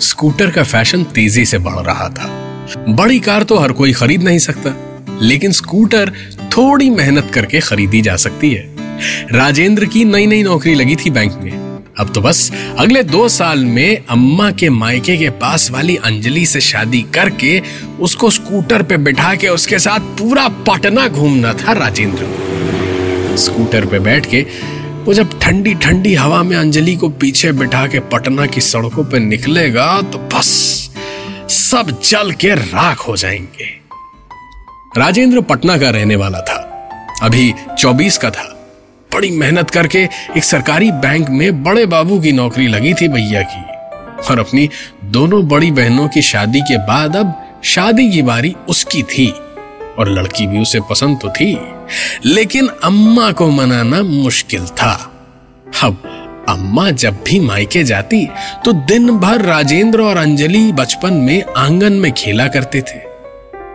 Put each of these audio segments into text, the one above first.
Scooter का fashion तेज़ी से बढ़ रहा था। बड़ी कार तो हर कोई खरीद नहीं सकता, लेकिन स्कूटर थोड़ी मेहनत करके खरीदी जा सकती है। राजेंद्र की नई नई नौकरी लगी थी बैंक में। अब तो बस अगले दो साल में अम्मा के मायके के पास वाली अंजलि से शादी करके उसको स्कूटर पे बिठा के उसके साथ पूरा पटना घूमना था राजेंद्र को। स्कूटर पे बैठ के वो जब ठंडी ठंडी हवा में अंजलि को पीछे बिठा के पटना की सड़कों पे निकलेगा तो बस सब जल के राख हो जाएँगे। राजेंद्र पटना का रहने वाला था। अभी 24 का था। बड़ी मेहनत करके एक सरकारी बैंक में बड़े बाबू की नौकरी लगी थी भैया की। और अपनी दोनों बड़ी बहनों की शादी के बाद अब शादी की बारी उसकी थी। और लड़की भी उसे पसंद तो थी, लेकिन अम्मा को मनाना मुश्किल था। अब अम्मा जब भी मायके जाती तो दिन भर राजेंद्र और अंजलि बचपन में आँगन में खेला करते थे।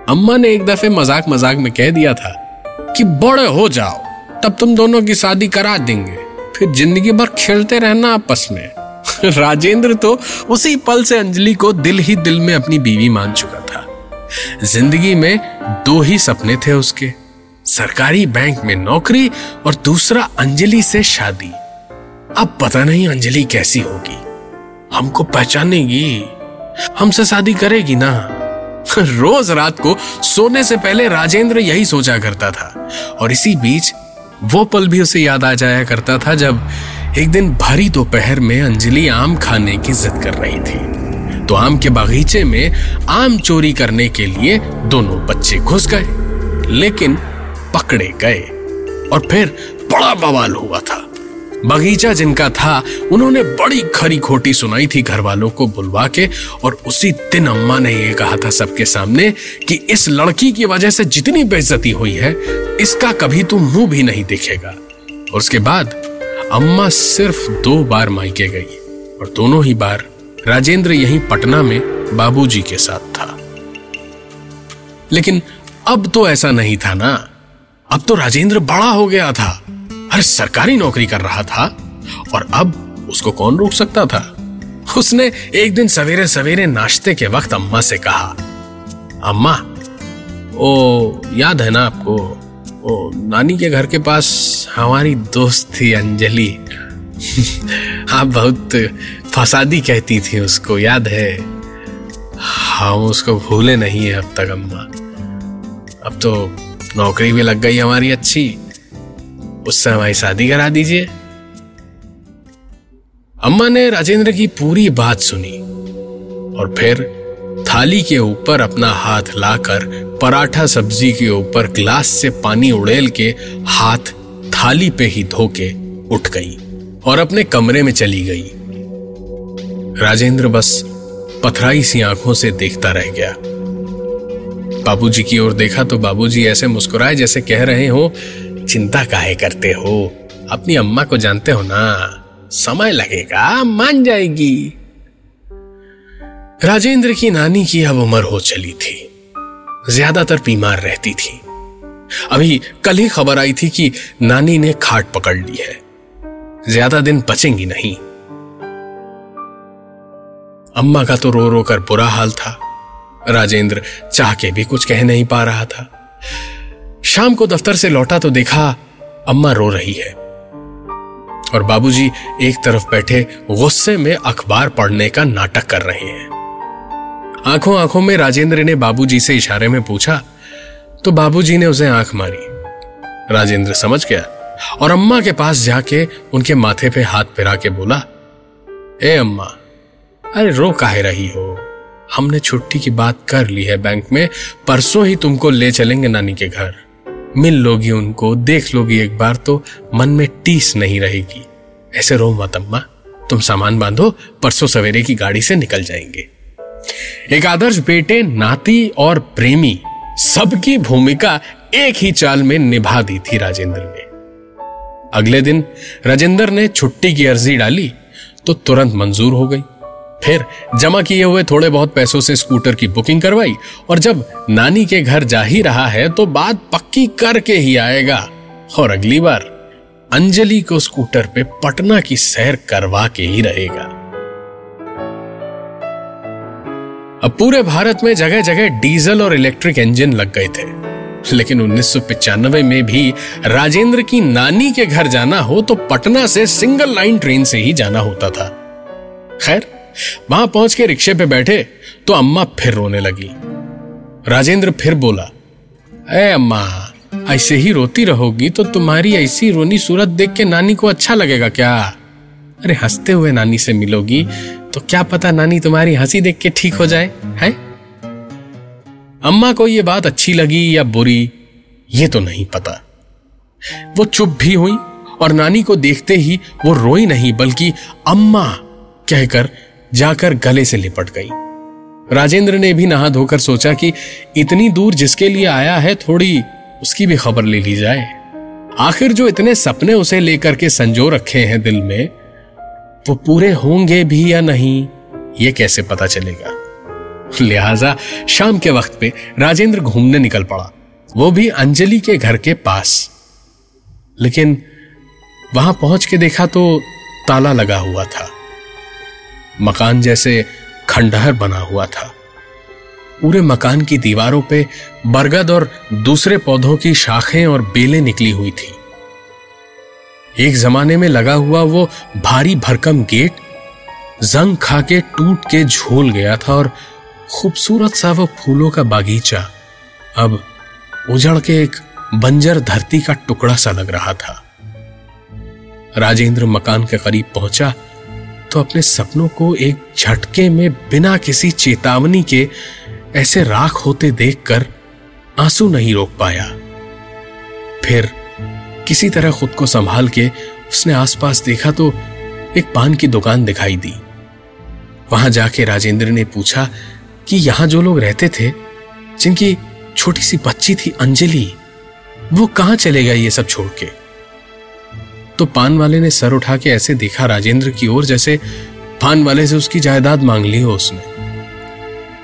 अम्मा ने एक दफे मज़ाक मज़ाक में कह दिया था कि, बड़े हो जाओ, तब तुम दोनों की शादी करा देंगे, फिर ज़िंदगी भर खेलते रहना आपस में। राजेंद्र तो उसी पल से अंजलि को दिल ही दिल में अपनी बीवी मान चुका ज़िंदगी में दो ही सपने थे उसके। सरकारी बैंक में नौकरी और दूसरा अंजलि से शादी। अब पता नहीं अंजलि कैसी होगी। हमको पहचानेगी। हमसे शादी करेगी ना। रोज रात को सोने से पहले राजेंद्र यही सोचा करता था। और इसी बीच वो पल भी उसे याद आ जाया करता था जब एक दिन भरी दोपहर में अंजलि आम खाने की जिद कर रही थी। तो आम के बागीचे में आम चोरी करने के लिए दोनों बच्चे घुस गए, लेकिन पकड़े गए और फिर बड़ा बवाल हुआ था। बगीचा जिनका था, उन्होंने बड़ी खरी खोटी सुनाई थी घर वालों को बुलवा के और उसी दिन अम्मा ने यह कहा था सबके सामने कि इस लड़की की वजह से जितनी बेइज्जती हुई है, इसका कभी तो मुँह भी नहीं दिखेगा। और उसके बाद अम्मा सिर्फ़ दो बार मायके गई और दोनों ही बार राजेंद्र यहीं पटना में बाबूजी के साथ था। लेकिन अब तो ऐसा नहीं था ना। अब तो राजेंद्र बड़ा हो गया था। अरे सरकारी नौकरी कर रहा था और अब उसको कौन रोक सकता था? उसने एक दिन सवेरे सवेरे नाश्ते के वक्त अम्मा से कहा, अम्मा, ओ, याद है ना आपको? ओ, नानी के घर के पास हमारी दोस्त थी अंजलि। आप बहुत फसादी कहती थी उसको, याद है? हम उसको भूले नहीं है अब तक, अम्मा। अब तो नौकरी भी लग गई हमारी अच्छी। उससे हमारी शादी करा दीजिए। अम्मा ने राजेंद्र की पूरी बात सुनी और फिर थाली के ऊपर अपना हाथ लाकर पराठा सब्ज़ी के ऊपर ग्लास से पानी उड़ेल के हाथ थाली पे ही धो के उठ गई और अपने कमरे में चली गई। राजेंद्र बस पथराई सी आँखों से देखता रह गया। बाबूजी की ओर देखा तो बाबूजी ऐसे मुस्कुराए जैसे कह रहे हो, चिंता काहे करते हो? अपनी अम्मा को जानते हो ना? समय लगेगा, मान जाएगी। राजेंद्र की नानी की अब उम्र हो चली थी। ज़्यादातर बीमार रहती थी। अभी कल ही खबर आई थी कि नानी ने खाट पकड़ ली है। ज़्यादा दिन बचेंगी नहीं। अम्मा का तो रो रो कर बुरा हाल था। राजेंद्र चाह के भी कुछ कह नहीं पा रहा था। शाम को दफ्तर से लौटा तो देखा अम्मा रो रही है। और बाबूजी एक तरफ़ बैठे गुस्से में अखबार पढ़ने का नाटक कर रहे हैं। आँखों आँखों में राजेंद्र ने बाबूजी से इशारे में पूछा तो बाबूजी ने उसे आँख मारी। राजेंद्र समझ गया और अम्मा के पास जाके उनके माथे पे हाथ फिरा के बोला, ए अम्मा अरे रो काहे रही हो? हमने छुट्टी की बात कर ली है बैंक में, परसों ही तुमको ले चलेंगे नानी के घर। मिल लोगी उनको, देख लोगी एक बार तो मन में टीस नहीं रहेगी। ऐसे रो मत अम्मा। तुम सामान बांधो, परसों सवेरे की गाड़ी से निकल जाएँगे। एक आदर्श बेटे, नाती और प्रेमी, सबकी भूमिका एक ही चाल में निभा दी थी राजेंद्र ने। अगले दिन राजेंद्र ने छुट्टी की अर्जी डाली तो तुरंत मंजूर हो गई। फिर जमा किए हुए थोड़े बहुत पैसों से स्कूटर की बुकिंग करवाई और जब नानी के घर जा ही रहा है तो बात पक्की करके ही आएगा। और अगली बार अंजलि को स्कूटर पे पटना की सैर करवा के ही रहेगा। अब पूरे भारत में जगह जगह डीजल और इलेक्ट्रिक इंजन लग गए थे। लेकिन उन्नीस में भी राजेंद्र की नानी के घर जाना हो तो पटना से सिंगल लाइन ट्रेन से ही जाना होता था। खैर वहाँ पहुँच के रिक्शे पे बैठे तो अम्मा फिर रोने लगी। राजेंद्र फिर बोला, ए अम्मा, ऐसे ही रोती रहोगी तो तुम्हारी ऐसी रोनी सूरत देख के नानी को अच्छा लगेगा क्या? अरे हँसते हुए नानी से मिलोगी तो क्या पता नानी तुम्हारी हँसी देख के ठीक हो जाए, है? अम्मा को यह बात अच्छी लगी या बुरी, ये तो नहीं पता। वो चुप भी हुई और नानी को देखते ही वो रोई नहीं, बल्कि अम्मा कहकर जाकर गले से लिपट गई। राजेंद्र ने भी नहा धोकर सोचा कि इतनी दूर जिसके लिए आया है, थोड़ी उसकी भी खबर ले ली जाए। आखिर जो इतने सपने उसे लेकर के संजो रखे हैं दिल में, वो पूरे होंगे भी या नहीं, ये कैसे पता चलेगा? लिहाजा शाम के वक्त पे राजेंद्र घूमने निकल पड़ा। वो भी अंजलि के घर के पास। लेकिन वहाँ पहुँच के देखा तो ताला लगा हुआ था। मकान जैसे खंडहर बना हुआ था। पूरे मकान की दीवारों पे बरगद और दूसरे पौधों की शाखें और बेलें निकली हुई थी। एक जमाने में लगा हुआ वो भारी भरकम गेट जंग खा के टूट के झोल गया था और खूबसूरत सा वो फूलों का बागीचा अब उजड़ के एक बंजर धरती का टुकड़ा सा लग रहा था। राजेंद्र मकान के करीब पहुँचा तो अपने सपनों को एक झटके में बिना किसी चेतावनी के ऐसे राख होते देखकर आँसू नहीं रोक पाया। फिर किसी तरह खुद को संभाल के उसने आसपास देखा तो एक पान की दुकान दिखाई दी। वहाँ जाके राजेंद्र ने पूछा कि यहाँ जो लोग रहते थे, जिनकी छोटी सी बच्ची थी अंजलि, वो कहाँ चले गए ये सब छोड़ के? तो पान वाले ने सर उठा के ऐसे देखा राजेंद्र की ओर जैसे पान वाले से उसकी जायदाद मांग ली हो उसने।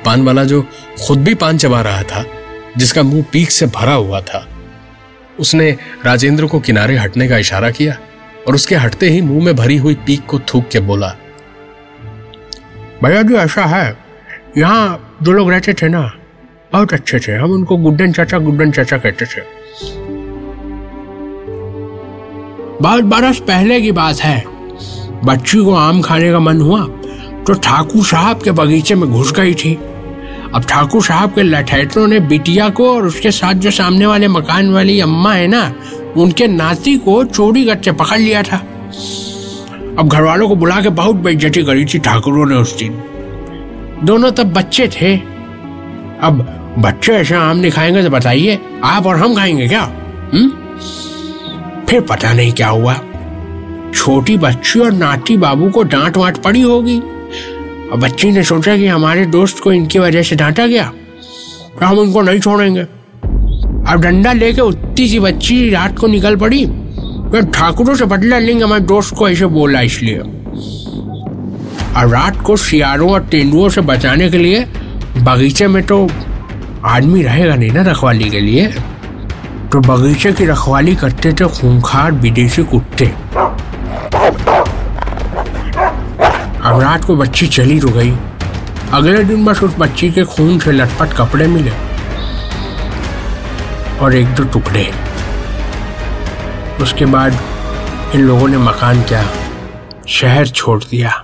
पान वाला जो खुद भी पान चबा रहा था, जिसका मुँह पीक से भरा हुआ था, उसने राजेंद्र को किनारे हटने का इशारा किया और उसके हटते ही मुँह में भरी हुई पीक को थूक के बोला, भैया जी, ऐसा है, यहाँ जो लोग रहते थे ना, बहुत अच्छे थे, हम उनको गुड्डन चाचा गुड्डन चाचा कहते थे। बहुत बरस पहले की बात है। बच्ची को आम खाने का मन हुआ तो ठाकुर साहब के बगीचे में घुस गई थी। अब ठाकुर साहब के लठैतरों ने बिटिया को और उसके साथ जो सामने वाले मकान वाली अम्मा है ना, उनके नाती को चोरी करते पकड़ लिया था। अब घर वालों को बुला के बहुत बेइज्जती करी थी ठाकुरों ने उस दिन। दोनों तब बच्चे थे। अब बच्चे ऐसे आम नहीं खाएँगे तो बताइए, आप और हम खाएँगे क्या? हुँ? फिर पता नहीं क्या हुआ। छोटी बच्ची और नाती बाबू को डांट वाट पड़ी होगी। और बच्ची ने सोचा कि हमारे दोस्त को इनकी वजह से डांटा गया। तो हम उनको नहीं छोड़ेंगे। अब डंडा लेके उतनी सी बच्ची रात को निकल पड़ी। मैं ठाकुरों से बदला लेंगे हमारे दोस्त को ऐसे बोला इसलिए। और रात को सियारों और तेंदुओं से बचाने के लिए बगीचे में तो आदमी रहेगा नहीं ना रखवाली के लिए। तो बगीचे की रखवाली करते थे खूंखार विदेशी कुत्ते अब रात को बच्ची चली तो गई अगले दिन बस उस बच्ची के खून से लटपट कपड़े मिले। और एक दो टुकड़े। उसके बाद इन लोगों ने मकान क्या? शहर छोड़ दिया।